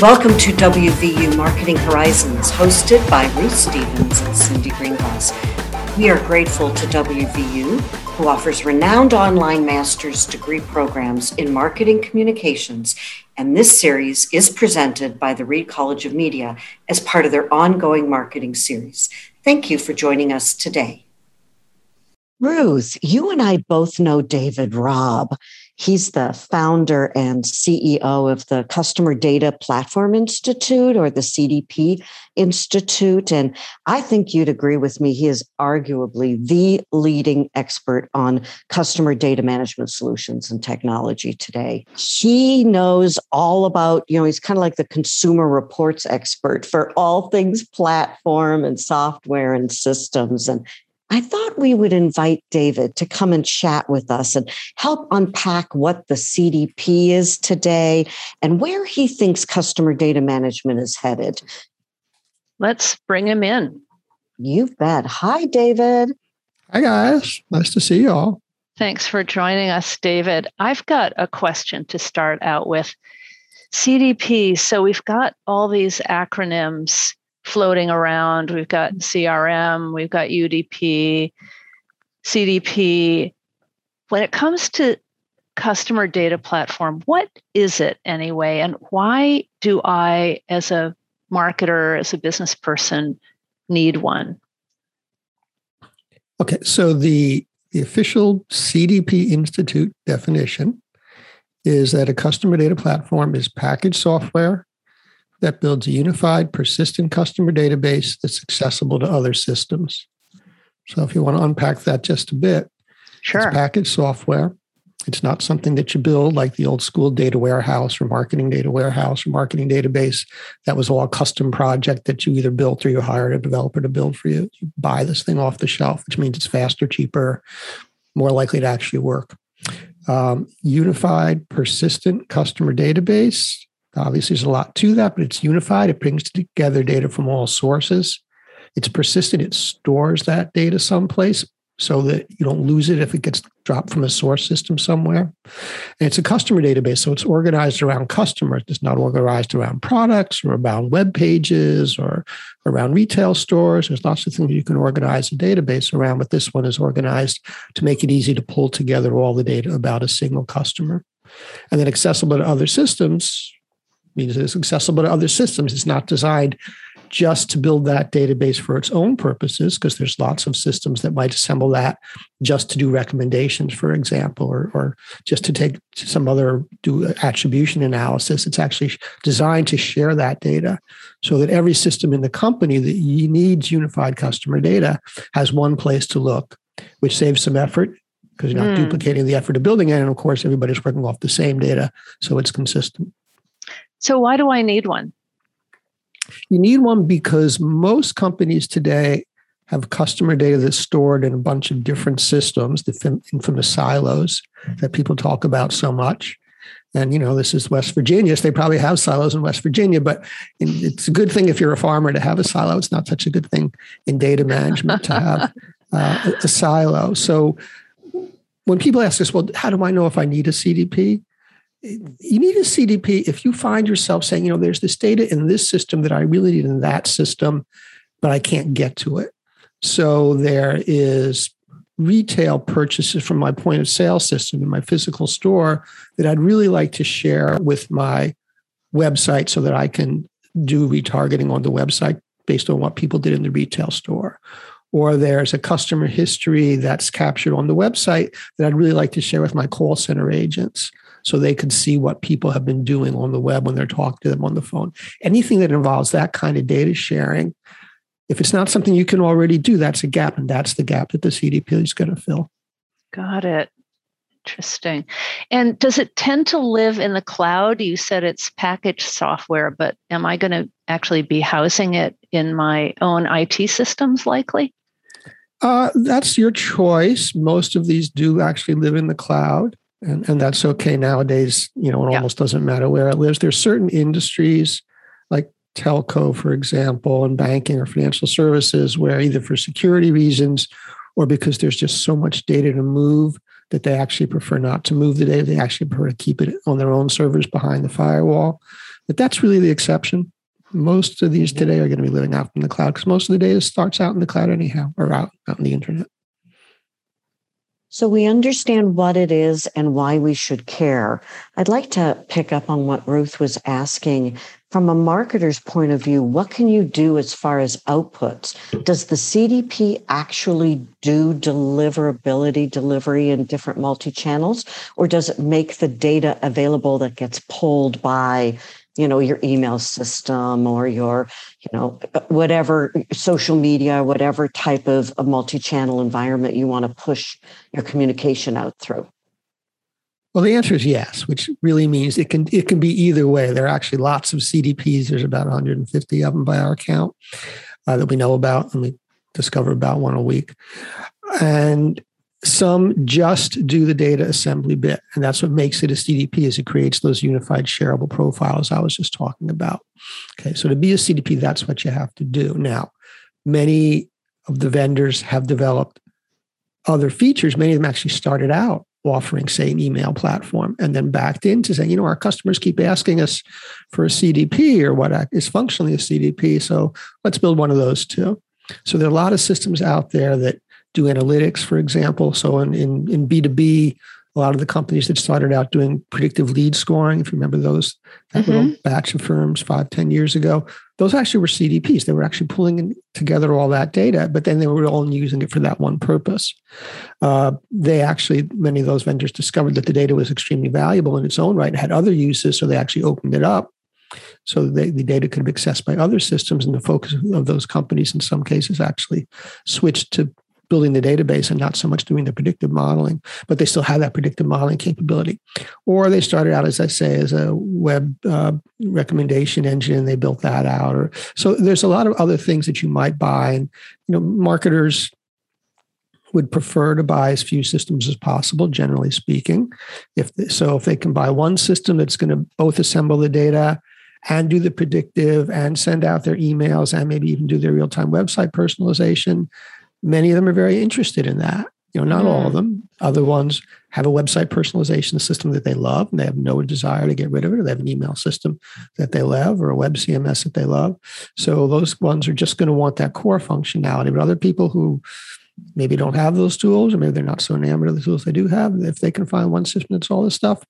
Welcome to WVU Marketing Horizons, hosted by Ruth Stevens and Cindy Greengrass. We are grateful to WVU, who offers renowned online master's degree programs in marketing communications, and this series is presented by the Reed College of Media as part of their ongoing marketing series. Thank you for joining us today. Ruth, you and I both know David Raab. He's the founder and CEO of the Customer Data Platform Institute or the CDP Institute. And I think you'd agree with me. He is arguably the leading expert on customer data management solutions and technology today. He knows all about, you know, he's kind of like the consumer reports expert for all things platform and software and systems. And I thought we would invite David to come and chat with us and help unpack what the CDP is today and where he thinks customer data management is headed. Let's bring him in. You bet. Hi, David. Hi, guys. Nice to see you all. Thanks for joining us, David. I've got a question to start out with. CDP. So we've got all these acronyms floating around. We've got mm-hmm. CRM, we've got UDP, CDP. When it comes to customer data platform, what is it anyway? And why do I, as a marketer, as a business person, need one? Okay, so the, the official CDP Institute definition is that a customer data platform is packaged software that builds a unified, persistent customer database that's accessible to other systems. So, if you want to unpack that just a bit, sure. it's packaged software. It's not something that you build like the old school data warehouse or marketing data warehouse or marketing database. That was all a custom project that you either built or you hired a developer to build for you. You buy this thing off the shelf, which means it's faster, cheaper, more likely to actually work. Um, unified, persistent customer database Obviously, there's a lot to that, but it's unified. It brings together data from all sources. It's persistent. It stores that data someplace so that you don't lose it if it gets dropped from a source system somewhere. And it's a customer database, so it's organized around customers. It's not organized around products or around web pages or around retail stores. There's lots of things you can organize a database around, but this one is organized to make it easy to pull together all the data about a single customer. And then accessible to other systems means it's accessible to other systems. It's not designed just to build that database for its own purposes, because there's lots of systems that might assemble that just to do recommendations, for example, or, or just to take some other do attribution analysis. It's actually designed to share that data so that every system in the company that needs unified customer data has one place to look, which saves some effort because you're not mm. duplicating the effort of building it. And of course, everybody's working off the same data, so it's consistent. So, why do I need one? You need one because most companies today have customer data that's stored in a bunch of different systems, the infamous silos that people talk about so much. And you know, this is West Virginia, so they probably have silos in West Virginia. But it's a good thing if you're a farmer to have a silo. It's not such a good thing in data management to have uh, a, a silo. So when people ask us, "Well, how do I know if I need a CDP?" You need a CDP if you find yourself saying, you know, there's this data in this system that I really need in that system, but I can't get to it. So there is retail purchases from my point of sale system in my physical store that I'd really like to share with my website so that I can do retargeting on the website based on what people did in the retail store. Or there's a customer history that's captured on the website that I'd really like to share with my call center agents so they can see what people have been doing on the web when they're talking to them on the phone. Anything that involves that kind of data sharing, if it's not something you can already do, that's a gap, and that's the gap that the CDP is going to fill. Got it. Interesting. And does it tend to live in the cloud? You said it's packaged software, but am I going to actually be housing it in my own IT systems likely? Uh, that's your choice. Most of these do actually live in the cloud and, and that's okay nowadays. You know, it yeah. almost doesn't matter where it lives. There's certain industries like telco, for example, and banking or financial services where either for security reasons or because there's just so much data to move, that they actually prefer not to move the data. They actually prefer to keep it on their own servers behind the firewall. But that's really the exception. Most of these today are going to be living out in the cloud because most of the data starts out in the cloud anyhow or out, out in the internet. So we understand what it is and why we should care. I'd like to pick up on what Ruth was asking. From a marketer's point of view, what can you do as far as outputs? Does the CDP actually do deliverability delivery in different multi channels, or does it make the data available that gets pulled by you know your email system or your you know whatever social media whatever type of a multi-channel environment you want to push your communication out through? Well the answer is yes which really means it can it can be either way. There are actually lots of cdps there's about 150 of them by our count uh, that we know about and we discover about one a week. And some just do the data assembly bit, and that's what makes it a CDP. Is it creates those unified shareable profiles I was just talking about. Okay, so to be a CDP, that's what you have to do. Now, many of the vendors have developed other features. Many of them actually started out offering, say, an email platform, and then backed into saying, you know, our customers keep asking us for a CDP or what is functionally a CDP, so let's build one of those too. So there are a lot of systems out there that do analytics, for example. So in, in, in B2B, a lot of the companies that started out doing predictive lead scoring, if you remember those, that mm-hmm. little batch of firms five, ten years ago, those actually were CDPs. They were actually pulling together all that data, but then they were all using it for that one purpose. Uh, they actually, many of those vendors discovered that the data was extremely valuable in its own right, and had other uses, so they actually opened it up so they, the data could be accessed by other systems and the focus of those companies in some cases actually switched to building the database and not so much doing the predictive modeling, but they still have that predictive modeling capability. Or they started out, as I say, as a web uh, recommendation engine. and They built that out. Or so there's a lot of other things that you might buy, and you know, marketers would prefer to buy as few systems as possible, generally speaking. If they, so, if they can buy one system that's going to both assemble the data and do the predictive and send out their emails and maybe even do their real-time website personalization many of them are very interested in that. You know, not mm. all of mm. them. Other ones have a website personalization system that they love and they have no desire to get rid of it, or they have an email system that they love or a web CMS that they love. So those ones are just going to want that core functionality. But other people who maybe don't have those tools, or maybe they're not so enamored of the tools they do have, if they can find one system that's all this stuff,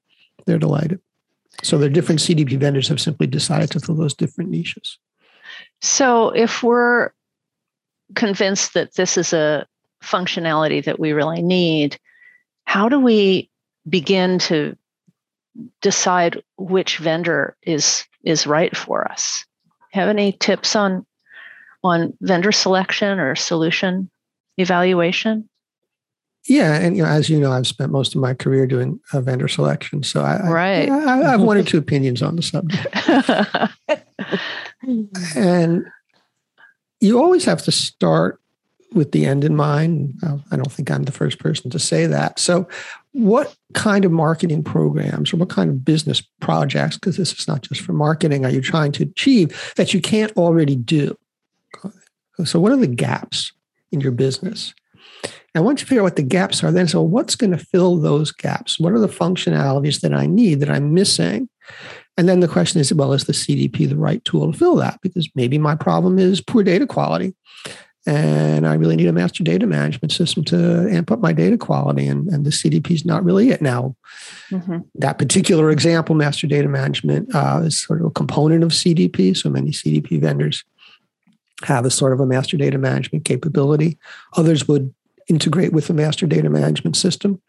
they're delighted. So the different CDP vendors have simply decided to fill those different niches. So if we're convinced that this is a functionality that we really need, how do we begin to decide which vendor is is right for us? Have any tips on on vendor selection or solution evaluation? Yeah, and you know, as you know, I've spent most of my career doing uh, vendor selection, so I, right. I, I, I have one or two opinions on the subject. and you always have to start with the end in mind. I don't think I'm the first person to say that. So, what kind of marketing programs or what kind of business projects, because this is not just for marketing, are you trying to achieve that you can't already do? So, what are the gaps in your business? And once you figure out what the gaps are, then so what's going to fill those gaps? What are the functionalities that I need that I'm missing? And then the question is, well, is the CDP the right tool to fill that? Because maybe my problem is poor data quality. And I really need a master data management system to amp up my data quality. And, and the CDP is not really it. Now, mm-hmm. that particular example, master data management, uh, is sort of a component of CDP. So many CDP vendors have a sort of a master data management capability. Others would integrate with the master data management system.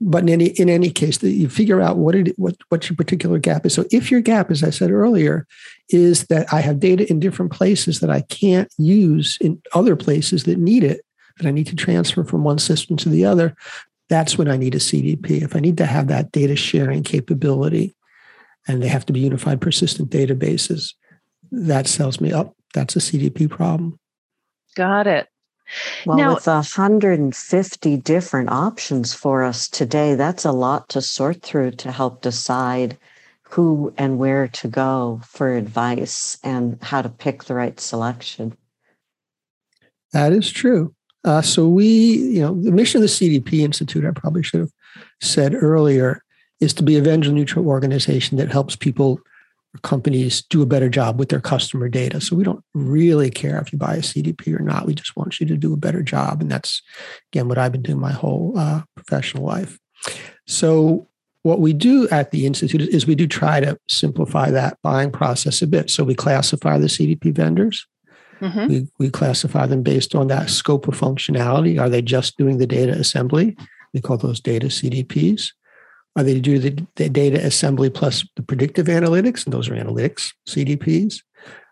But in any in any case, that you figure out what it what what your particular gap is. So if your gap, as I said earlier, is that I have data in different places that I can't use in other places that need it, that I need to transfer from one system to the other, that's when I need a CDP. If I need to have that data sharing capability, and they have to be unified persistent databases, that tells me, up. that's a CDP problem. Got it. Well, now, with 150 different options for us today, that's a lot to sort through to help decide who and where to go for advice and how to pick the right selection. That is true. Uh, so we, you know, the mission of the CDP Institute, I probably should have said earlier, is to be a vendor neutral organization that helps people companies do a better job with their customer data. So we don't really care if you buy a CDP or not. We just want you to do a better job. And that's, again, what I've been doing my whole uh, professional life. So what we do at the Institute is we do try to simplify that buying process a bit. So we classify the CDP vendors. Mm-hmm. We, we classify them based on that scope of functionality. Are they just doing the data assembly? We call those data CDPs. Are they do the, the data assembly plus the predictive analytics? And those are analytics CDPs.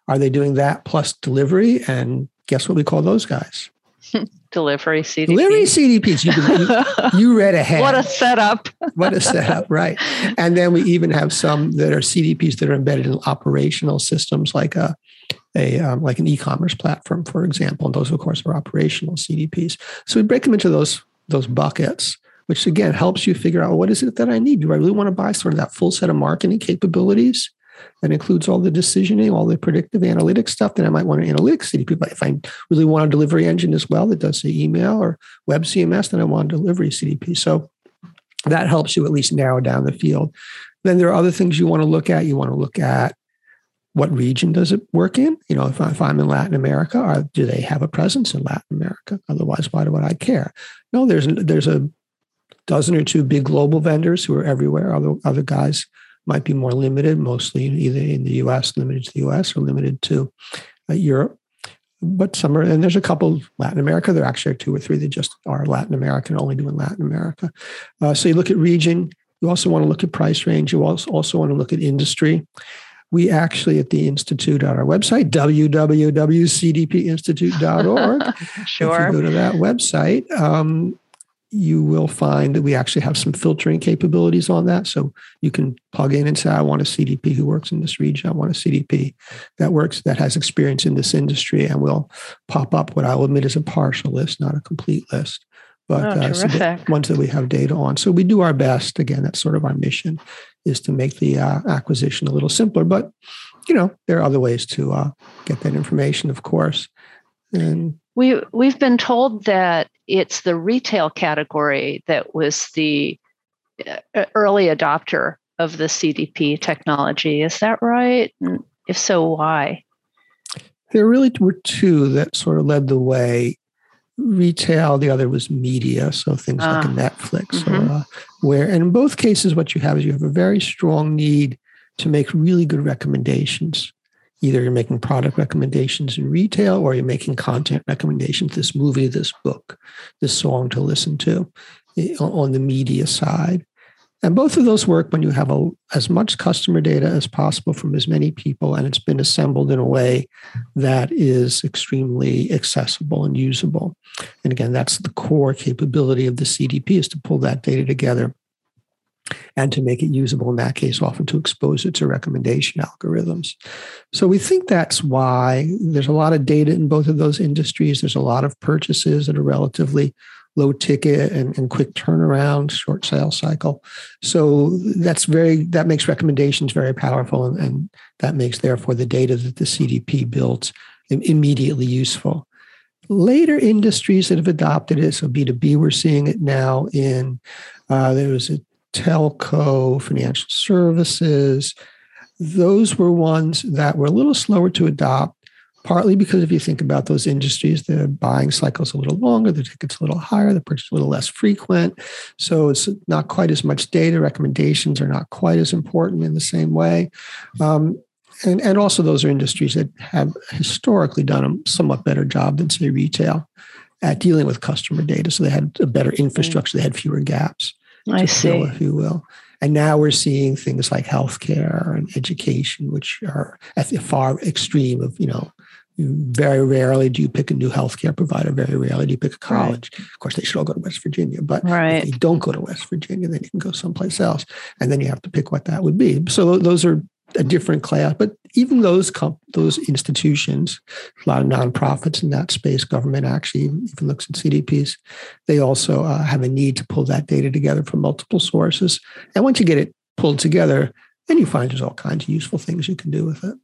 Are they doing that plus delivery? And guess what we call those guys? delivery CDPs. Delivery CDPs. You, you, you read ahead. what a setup. what a setup, right. And then we even have some that are CDPs that are embedded in operational systems like a, a um, like an e-commerce platform, for example. And those, of course, are operational CDPs. So we break them into those, those buckets which again helps you figure out what is it that I need? Do I really want to buy sort of that full set of marketing capabilities? That includes all the decisioning, all the predictive analytics stuff that I might want an analytics CDP. But if I really want a delivery engine as well that does the email or web CMS, then I want a delivery CDP. So that helps you at least narrow down the field. Then there are other things you want to look at. You want to look at what region does it work in? You know, if, I, I'm in Latin America, or do they have a presence in Latin America? Otherwise, why do I care? No, there's there's a dozen or two big global vendors who are everywhere. Other other guys might be more limited, mostly either in the U.S., limited to the U.S. or limited to uh, Europe. But some are, and there's a couple Latin America. There actually are two or three that just are Latin American, only doing Latin America. Uh, so you look at region. You also want to look at price range. You also also want to look at industry. We actually at the Institute on our website, www.cdpinstitute.org. sure. If you go to that website, um, you will find that we actually have some filtering capabilities on that. So you can plug in and say, I want a CDP who works in this region. I want a CDP that works, that has experience in this industry, and we'll pop up what I will admit is a partial list, not a complete list. But oh, uh, so ones that we have data on. So we do our best. Again, that's sort of our mission is to make the uh, acquisition a little simpler. But, you know, there are other ways to uh, get that information, of course. And we we've been told that it's the retail category that was the uh, early adopter of the CDP technology. Is that right? And if so, why? There really were two that sort of led the way. Retail, the other was media, so things uh, like ah, Netflix, mm-hmm. or, uh, where, and in both cases, what you have is you have a very strong need to make really good recommendations either you're making product recommendations in retail or you're making content recommendations this movie this book this song to listen to eh, on the media side. And both of those work when you have a, as much customer data as possible from as many people and it's been assembled in a way that is extremely accessible and usable. And again that's the core capability of the cdp is to pull that data together and to make it usable in that case, often to expose it to recommendation algorithms. So we think that's why there's a lot of data in both of those industries. There's a lot of purchases that are relatively low ticket and, and quick turnaround, short sales cycle. So that's very that makes recommendations very powerful, and, and that makes therefore the data that the CDP builds immediately useful later industries that have adopted it. So B2B, we're seeing it now in, uh, there was a telco, financial services. Those were ones that were a little slower to adopt, partly because if you think about those industries, the buying cycle is a little longer, the ticket's a little higher, the purchase a little less frequent. So it's not quite as much data. Recommendations are not quite as important in the same way. Um, and, and also, those are industries that have historically done a somewhat better job than, say, retail at dealing with customer data. So they had a better infrastructure, they had fewer gaps. I see. If you will. And now we're seeing things like healthcare and education, which are at the far extreme of, you know, very rarely do you pick a new healthcare provider. Very rarely do you pick a college. Right. Of course, they should all go to West Virginia, but right. if you don't go to West Virginia, then you can go someplace else. And then you have to pick what that would be. So those are a different class. But even those comp- those institutions, a lot of nonprofits in that space, government actually even looks at CDPs. They also uh, have a need to pull that data together from multiple sources. And once you get it pulled together, then you find there's all kinds of useful things you can do with it.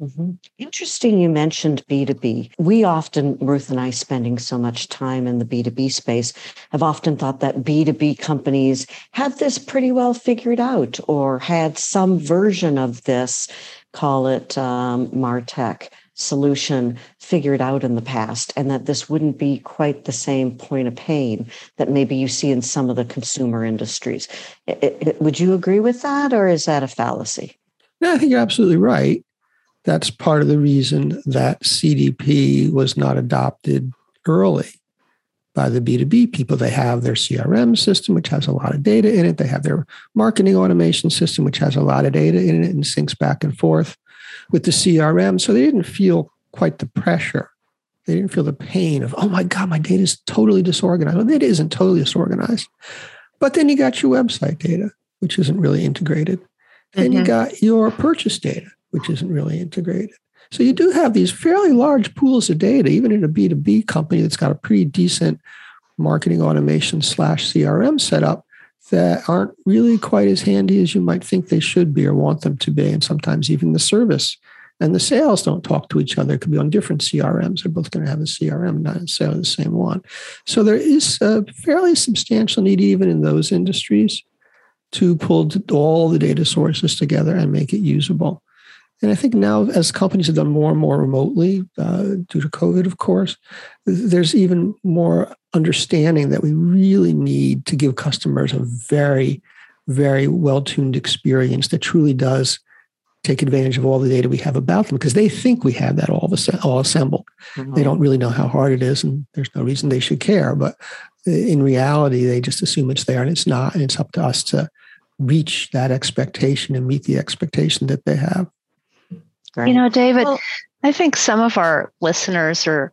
Mm-hmm. Interesting you mentioned B2B. We often, Ruth and I, spending so much time in the B2B space, have often thought that B2B companies had this pretty well figured out or had some version of this, call it um, Martech solution figured out in the past, and that this wouldn't be quite the same point of pain that maybe you see in some of the consumer industries. It, it, would you agree with that, or is that a fallacy? No, I think you're absolutely right. That's part of the reason that CDP was not adopted early by the B2B people. They have their CRM system, which has a lot of data in it. They have their marketing automation system, which has a lot of data in it and syncs back and forth with the CRM. So they didn't feel quite the pressure. They didn't feel the pain of, oh my God, my data is totally disorganized. Well, it isn't totally disorganized. But then you got your website data, which isn't really integrated. Then mm-hmm. you got your purchase data, which isn't really integrated. So you do have these fairly large pools of data, even in a B2B company that's got a pretty decent marketing automation slash CRM setup that aren't really quite as handy as you might think they should be or want them to be. And sometimes even the service and the sales don't talk to each other. It could be on different CRMs. They're both going to have a CRM, not necessarily the same one. So there is a fairly substantial need, even in those industries, to pull all the data sources together and make it usable. And I think now, as companies have done more and more remotely uh, due to COVID, of course, there's even more understanding that we really need to give customers a very, very well tuned experience that truly does take advantage of all the data we have about them because they think we have that all, all assembled. Mm-hmm. They don't really know how hard it is, and there's no reason they should care. But in reality, they just assume it's there and it's not. And it's up to us to reach that expectation and meet the expectation that they have. Right. You know, David, well, I think some of our listeners are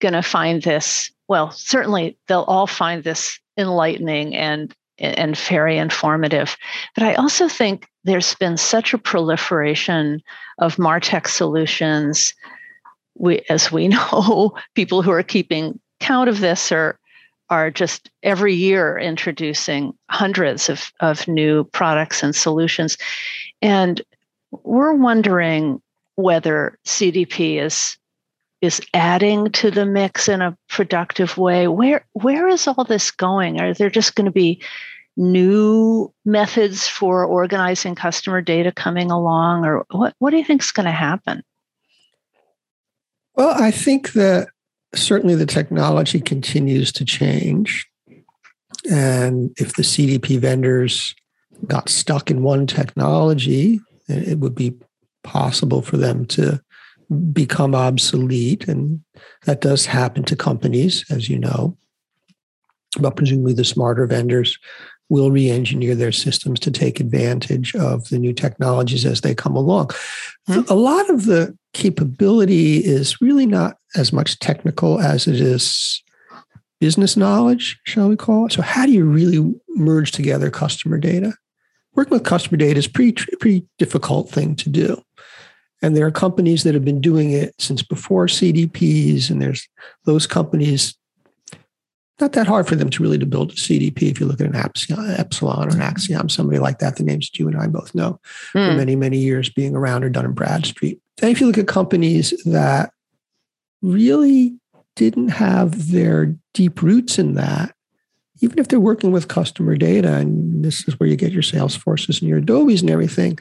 going to find this, well, certainly they'll all find this enlightening and and very informative. But I also think there's been such a proliferation of Martech solutions. We, as we know, people who are keeping count of this are are just every year introducing hundreds of, of new products and solutions. And we're wondering whether CDP is is adding to the mix in a productive way. Where where is all this going? Are there just going to be new methods for organizing customer data coming along, or what what do you think is going to happen? Well, I think that certainly the technology continues to change. And if the CDP vendors got stuck in one technology, it would be possible for them to become obsolete. And that does happen to companies, as you know. But presumably, the smarter vendors will re engineer their systems to take advantage of the new technologies as they come along. Hmm. A lot of the capability is really not as much technical as it is business knowledge, shall we call it. So, how do you really merge together customer data? Working with customer data is pretty pretty difficult thing to do. And there are companies that have been doing it since before CDPs, and there's those companies. Not that hard for them to really to build a CDP. If you look at an Epsilon or an Acxiom, somebody like that, the names that you and I both know mm. for hmm. many many years being around or Dun and Bradstreet. And if you look at companies that really didn't have their deep roots in that, even if they're working with customer data, and this is where you get your Salesforces and your Adobes and everything,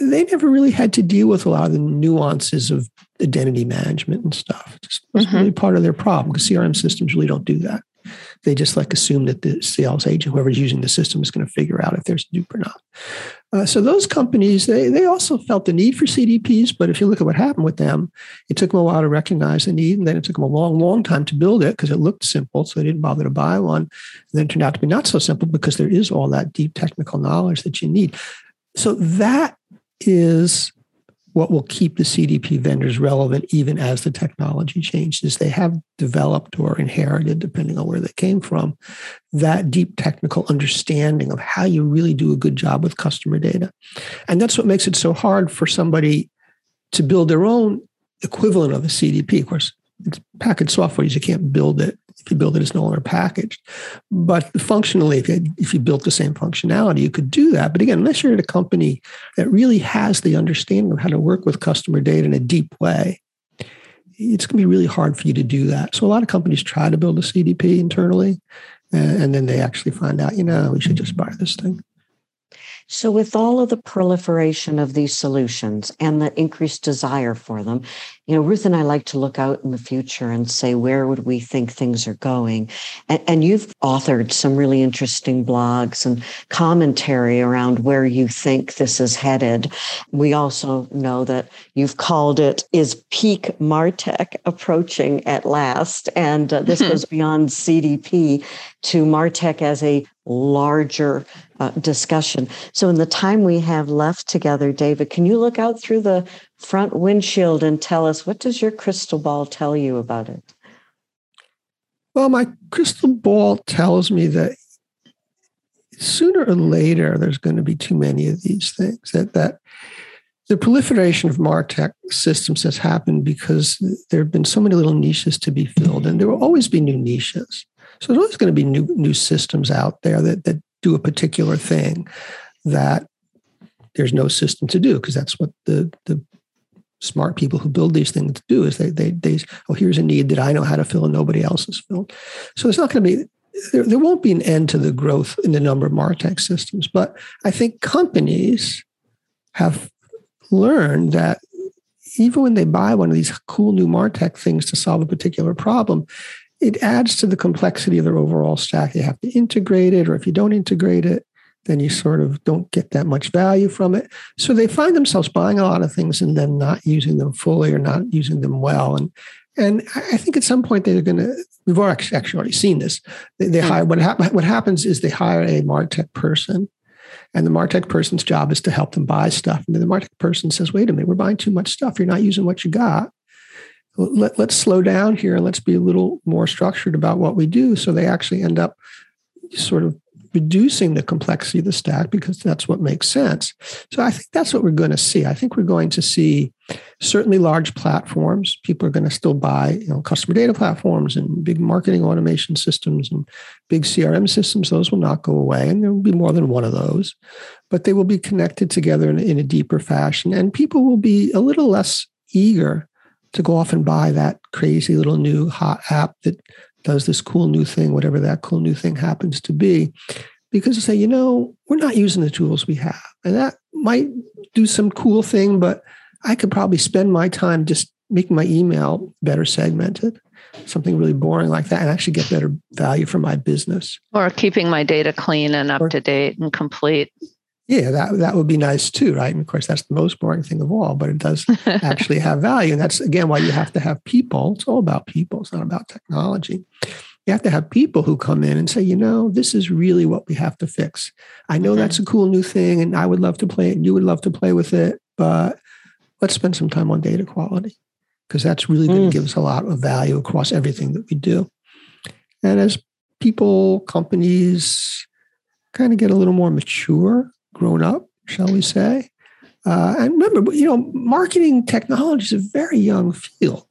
they never really had to deal with a lot of the nuances of identity management and stuff. It's mm-hmm. really part of their problem because CRM systems really don't do that. They just like assume that the sales agent, whoever's using the system, is going to figure out if there's a dupe or not. Uh, so those companies, they they also felt the need for CDPs, but if you look at what happened with them, it took them a while to recognize the need, and then it took them a long, long time to build it because it looked simple, so they didn't bother to buy one. And then it turned out to be not so simple because there is all that deep technical knowledge that you need. So that is what will keep the CDP vendors relevant even as the technology changes. They have developed or inherited, depending on where they came from, that deep technical understanding of how you really do a good job with customer data. And that's what makes it so hard for somebody to build their own equivalent of a CDP. Of course, it's packaged software, you can't build it if you build it, it's no longer packaged. But functionally, if you, if you built the same functionality, you could do that. But again, unless you're at a company that really has the understanding of how to work with customer data in a deep way, it's going to be really hard for you to do that. So a lot of companies try to build a CDP internally, and, and then they actually find out, you know, we should just buy this thing. So, with all of the proliferation of these solutions and the increased desire for them, you know, Ruth and I like to look out in the future and say, where would we think things are going? And, and, you've authored some really interesting blogs and commentary around where you think this is headed. We also know that you've called it is peak Martech approaching at last. And uh, this goes beyond CDP to Martech as a larger uh, discussion. So, in the time we have left together, David, can you look out through the front windshield and tell us what does your crystal ball tell you about it? Well, my crystal ball tells me that sooner or later there's going to be too many of these things. That that the proliferation of Martech systems has happened because there have been so many little niches to be filled, and there will always be new niches. So there's always going to be new new systems out there that that do a particular thing that there's no system to do because that's what the the smart people who build these things do is they they they oh here's a need that I know how to fill and nobody else has filled. So it's not going to be there, there won't be an end to the growth in the number of Martech systems, but I think companies have learned that even when they buy one of these cool new Martech things to solve a particular problem, it adds to the complexity of their overall stack. You have to integrate it, or if you don't integrate it, then you sort of don't get that much value from it. So they find themselves buying a lot of things and then not using them fully or not using them well. And and I think at some point they're going to. We've actually already seen this. They, they hmm. hire what, ha- what happens is they hire a Martech person, and the Martech person's job is to help them buy stuff. And then the Martech person says, "Wait a minute, we're buying too much stuff. You're not using what you got." Let, let's slow down here and let's be a little more structured about what we do. So they actually end up sort of reducing the complexity of the stack because that's what makes sense. So I think that's what we're going to see. I think we're going to see certainly large platforms. People are going to still buy, you know, customer data platforms and big marketing automation systems and big CRM systems. Those will not go away, and there will be more than one of those, but they will be connected together in, in a deeper fashion, and people will be a little less eager to go off and buy that crazy little new hot app that does this cool new thing, whatever that cool new thing happens to be, because they say, you know, we're not using the tools we have. And that might do some cool thing, but I could probably spend my time just making my email better segmented, something really boring like that, and actually get better value for my business. Or keeping my data clean and up or, to date and complete. Yeah, that that would be nice too, right? And of course, that's the most boring thing of all, but it does actually have value. And that's again why you have to have people. It's all about people. It's not about technology. You have to have people who come in and say, you know, this is really what we have to fix. I know mm-hmm. that's a cool new thing, and I would love to play it, and you would love to play with it, but let's spend some time on data quality because that's really going to mm. give us a lot of value across everything that we do. And as people, companies kind of get a little more mature grown up, shall we say. Uh, and remember, you know, marketing technology is a very young field.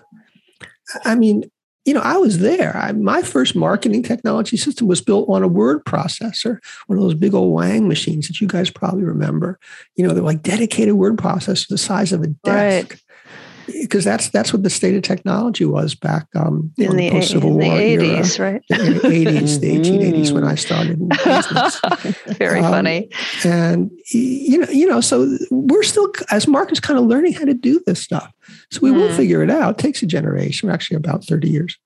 I mean, you know, I was there. I, my first marketing technology system was built on a word processor, one of those big old Wang machines that you guys probably remember. You know, they're like dedicated word processors the size of a desk. Right because that's that's what the state of technology was back um, in the, post Civil War the 80s, era, right? In the 80s, the 1880s when I started. Very um, funny. And you know, you know, so we're still as markets kind of learning how to do this stuff. So we mm. will figure it out. It takes a generation. We're actually about 30 years.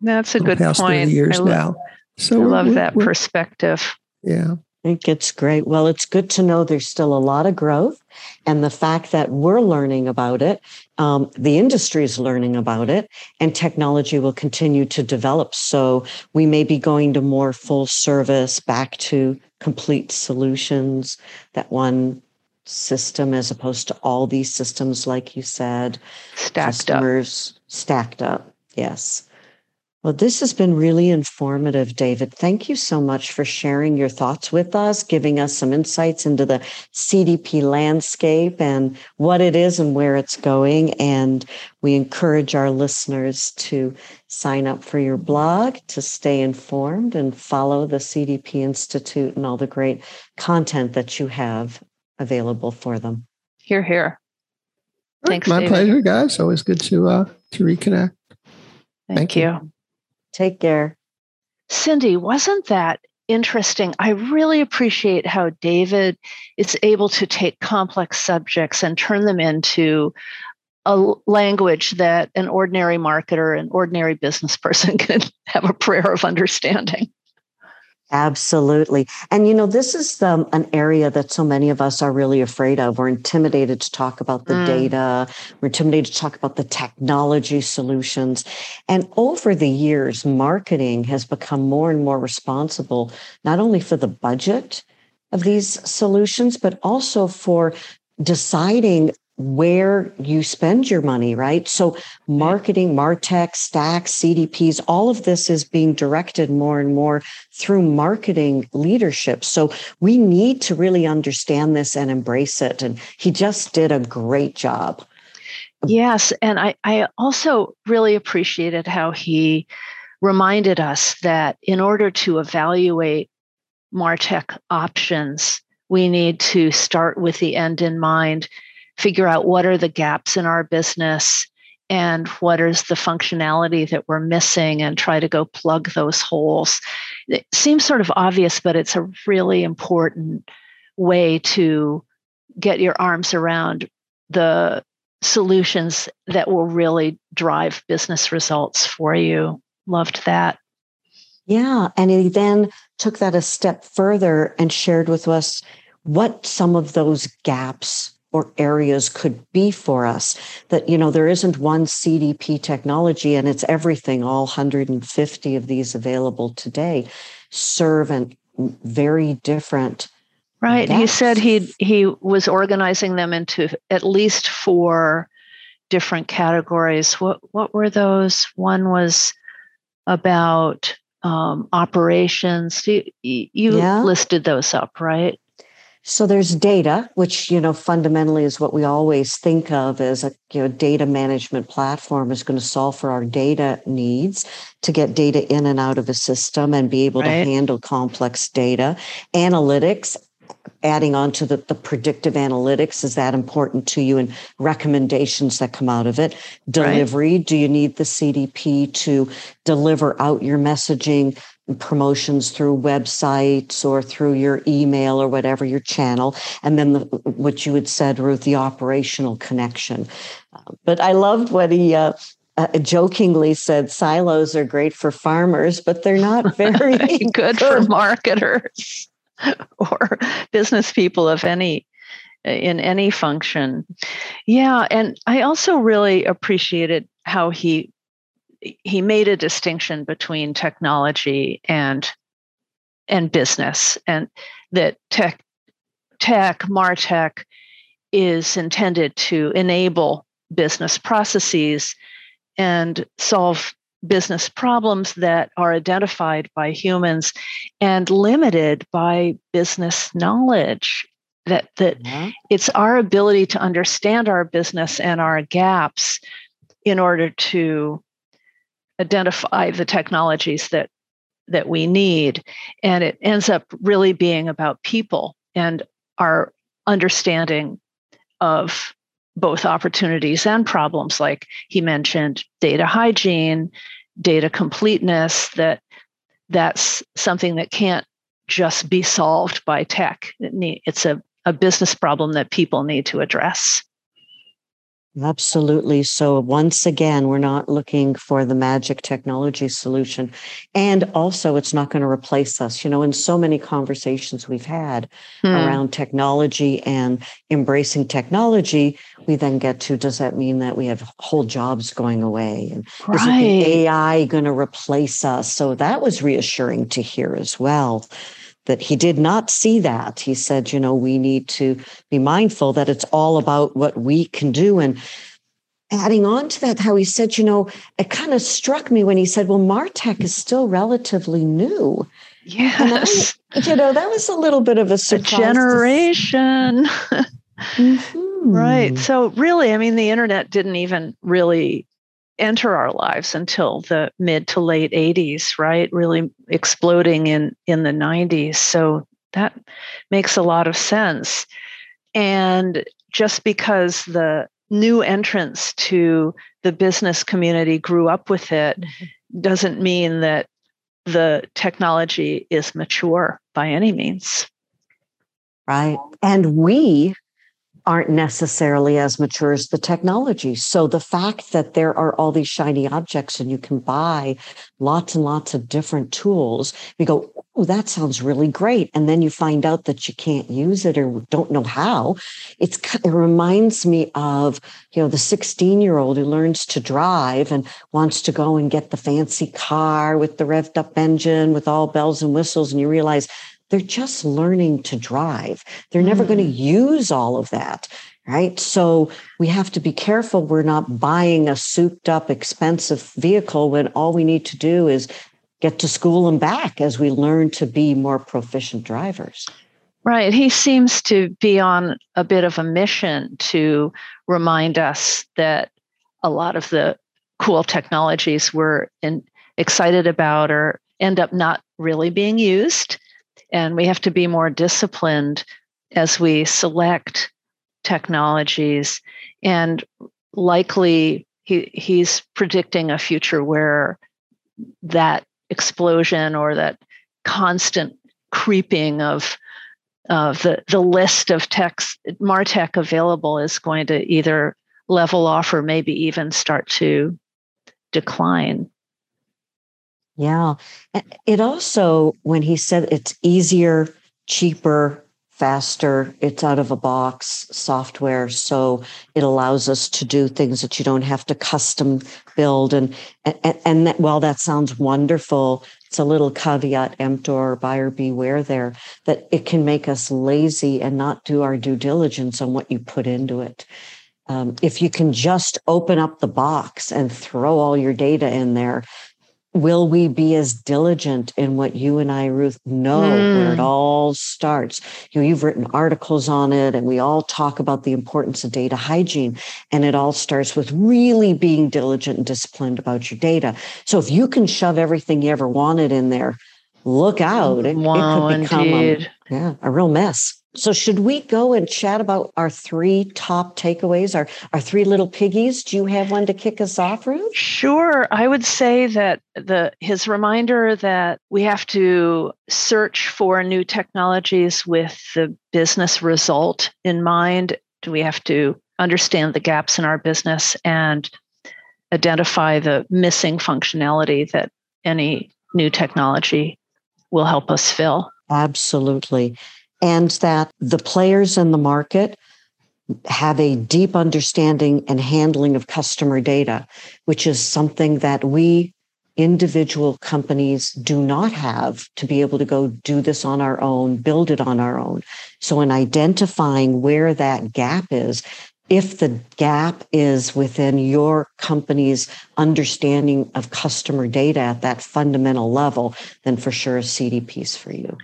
That's a good past point. 30 years I now. So I love that perspective. Yeah. I think it's great. Well, it's good to know there's still a lot of growth. And the fact that we're learning about it, um, the industry is learning about it, and technology will continue to develop. So we may be going to more full service, back to complete solutions, that one system as opposed to all these systems, like you said, stacked Customers up. Stacked up, yes. Well, this has been really informative, David. Thank you so much for sharing your thoughts with us, giving us some insights into the CDP landscape and what it is and where it's going. And we encourage our listeners to sign up for your blog to stay informed and follow the CDP Institute and all the great content that you have available for them. Here, here. Thanks. My David. pleasure, guys. Always good to uh, to reconnect. Thank, Thank you. you. Take care. Cindy, wasn't that interesting? I really appreciate how David is able to take complex subjects and turn them into a language that an ordinary marketer, an ordinary business person can have a prayer of understanding. Absolutely. And you know, this is um, an area that so many of us are really afraid of. We're intimidated to talk about the mm. data, we're intimidated to talk about the technology solutions. And over the years, marketing has become more and more responsible, not only for the budget of these solutions, but also for deciding where you spend your money, right? So mm-hmm. marketing, Martech, stacks, CDPs, all of this is being directed more and more through marketing leadership. So we need to really understand this and embrace it. And he just did a great job. Yes. And I, I also really appreciated how he reminded us that in order to evaluate Martech options, we need to start with the end in mind figure out what are the gaps in our business and what is the functionality that we're missing and try to go plug those holes. It seems sort of obvious, but it's a really important way to get your arms around the solutions that will really drive business results for you. Loved that. Yeah. And he then took that a step further and shared with us what some of those gaps or areas could be for us that you know there isn't one cdp technology and it's everything all 150 of these available today serve and very different right he said he he was organizing them into at least four different categories. What what were those? One was about um, operations. You, you yeah. listed those up right so there's data, which you know fundamentally is what we always think of as a you know data management platform is going to solve for our data needs to get data in and out of a system and be able right. to handle complex data. Analytics, adding on to the, the predictive analytics, is that important to you and recommendations that come out of it? Delivery, right. do you need the CDP to deliver out your messaging? Promotions through websites or through your email or whatever your channel. And then the, what you had said ruth the operational connection. Uh, but i loved what he uh, uh, jokingly said silos are great for farmers but they're not very good, good. for marketers or business people of any in any function. Yeah and i also really appreciated how he he made a distinction between technology and and business and that tech tech martech is intended to enable business processes and solve business problems that are identified by humans and limited by business knowledge that that yeah. it's our ability to understand our business and our gaps in order to identify the technologies that that we need. And it ends up really being about people and our understanding of both opportunities and problems like he mentioned data hygiene data completeness that that's something that can't just be solved by tech. It's a, a business problem that people need to address Absolutely. So, once again, we're not looking for the magic technology solution. And also, it's not going to replace us. You know, in so many conversations we've had hmm. around technology and embracing technology, we then get to does that mean that we have whole jobs going away? And right. is the AI going to replace us? So, that was reassuring to hear as well that he did not see that. He said, you know, we need to be mindful that it's all about what we can do. And adding on to that, how he said, you know, it kind of struck me when he said, well, Martech is still relatively new. Yes. I, you know, that was a little bit of a surprise. A generation. mm-hmm. Right. So, really, I mean, the internet didn't even really enter our lives until the mid to late 80s, right? Really exploding in, in the 90s. So, that makes a lot of sense. And just because the new entrants to the business community grew up with it mm-hmm. doesn't mean that the technology is mature by any means. Right. And we aren't necessarily as mature as the technology. So the fact that there are all these shiny objects and you can buy lots and lots of different tools, you go, oh, that sounds really great. And then you find out that you can't use it or don't know how. It's, it reminds me of, you know, the 16 year old who learns to drive and wants to go and get the fancy car with the revved up engine with all bells and whistles. And you realize they're just learning to drive. They're never mm. going to use all of that. Right. So we have to be careful. We're not buying a souped up, expensive vehicle when all we need to do is get to school and back as we learn to be more proficient drivers. Right. He seems to be on a bit of a mission to remind us that a lot of the cool technologies we're in, excited about or end up not really being used and we have to be more disciplined as we select technologies. And likely, he, he's predicting a future where that explosion or that constant creeping of of the, the list of techs martech available is going to either level off or maybe even start to decline yeah. It also, when he said it's easier, cheaper, faster, it's out of a box software. So it allows us to do things that you don't have to custom build. And, and, and that, while that sounds wonderful, it's a little caveat emptor, buyer beware there, that it can make us lazy and not do our due diligence on what you put into it. Um, if you can just open up the box and throw all your data in there, will we be as diligent in what you and I, Ruth, know mm. where it mm. all starts? You know, you've written articles on it, and we all talk about the importance of data hygiene. And it all starts with really being diligent and disciplined about your data. So if you can shove everything you ever wanted in there, look out. It, wow, it could become a, yeah, a real mess. So should we go and chat about our three top takeaways, our, our three little piggies? Do you have one to kick us off, Ruth? Sure. I would say that the his reminder that we have to search for new technologies with the business result in mind. Do we have to understand the gaps in our business and identify the missing functionality that any new technology will help us fill? Absolutely and that the players in the market have a deep understanding and handling of customer data, which is something that we individual companies do not have to be able to go do this on our own, build it on our own. So, in identifying where that gap is, if the gap is within your company's understanding of customer data at that fundamental level, then for sure a CDP is for you.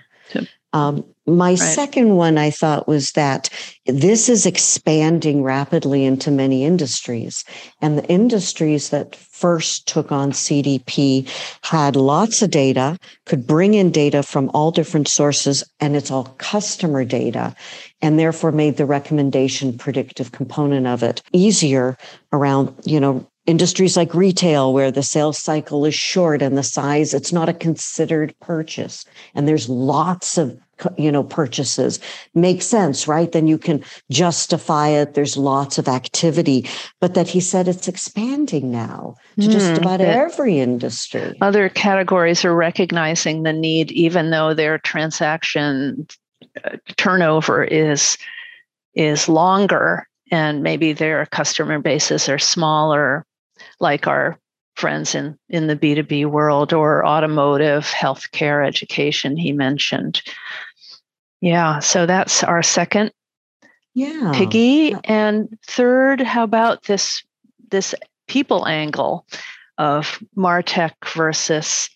Um, my right. second one I thought was that this is expanding rapidly into many industries. And the industries that first took on CDP had lots of data, could bring in data from all different sources, and it's all customer data, and therefore made the recommendation predictive component of it easier around, you know, industries like retail where the sales cycle is short and the size it's not a considered purchase. And there's lots of you know purchases. Makes sense right? Then you can justify it. There's lots of activity. But that he said it's expanding now to mm, just hmm, about every industry. other categories are recognizing the need even though their transaction uh, turnover is is longer and maybe their customer bases are smaller like our friends in, in the B2B world or automotive, healthcare, education, he mentioned. Yeah, so that's our second yeah. piggy. And third, how about this this people angle of martech versus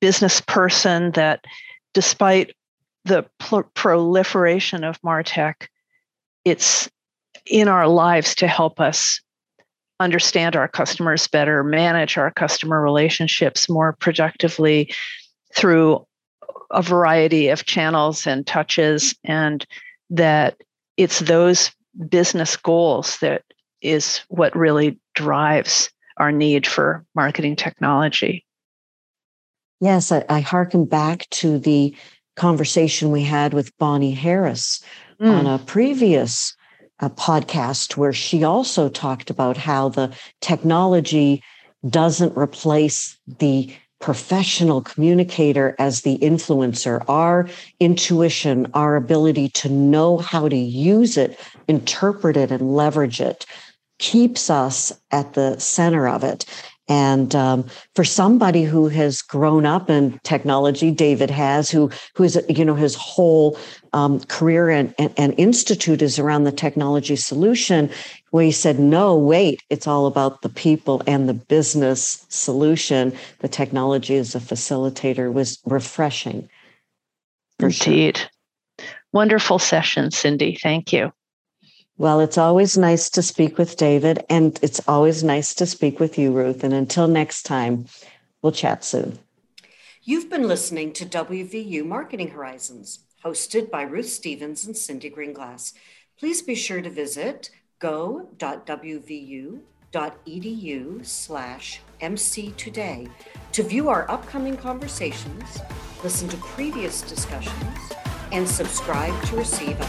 business person that despite the pl- proliferation of martech it's in our lives to help us understand our customers better manage our customer relationships more productively through a variety of channels and touches and that it's those business goals that is what really drives our need for marketing technology. Yes, I, I hearken back to the conversation we had with Bonnie Harris mm. on a previous uh, podcast where she also talked about how the technology doesn't replace the professional communicator as the influencer, our intuition, our ability to know how to use it, interpret it, and leverage it keeps us at the center of it. And um, for somebody who has grown up in technology, David has, who who is you know his whole um, career and, and, and institute is around the technology solution. Where he said, "No, wait, it's all about the people and the business solution. The technology as a facilitator was refreshing." Indeed, sure. wonderful session, Cindy. Thank you. Well, it's always nice to speak with David, and it's always nice to speak with you, Ruth. And until next time, we'll chat soon. You've been listening to WVU Marketing Horizons, hosted by Ruth Stevens and Cindy Greenglass. Please be sure to visit go.wvu.edu slash MC today to view our upcoming conversations, listen to previous discussions, and subscribe to receive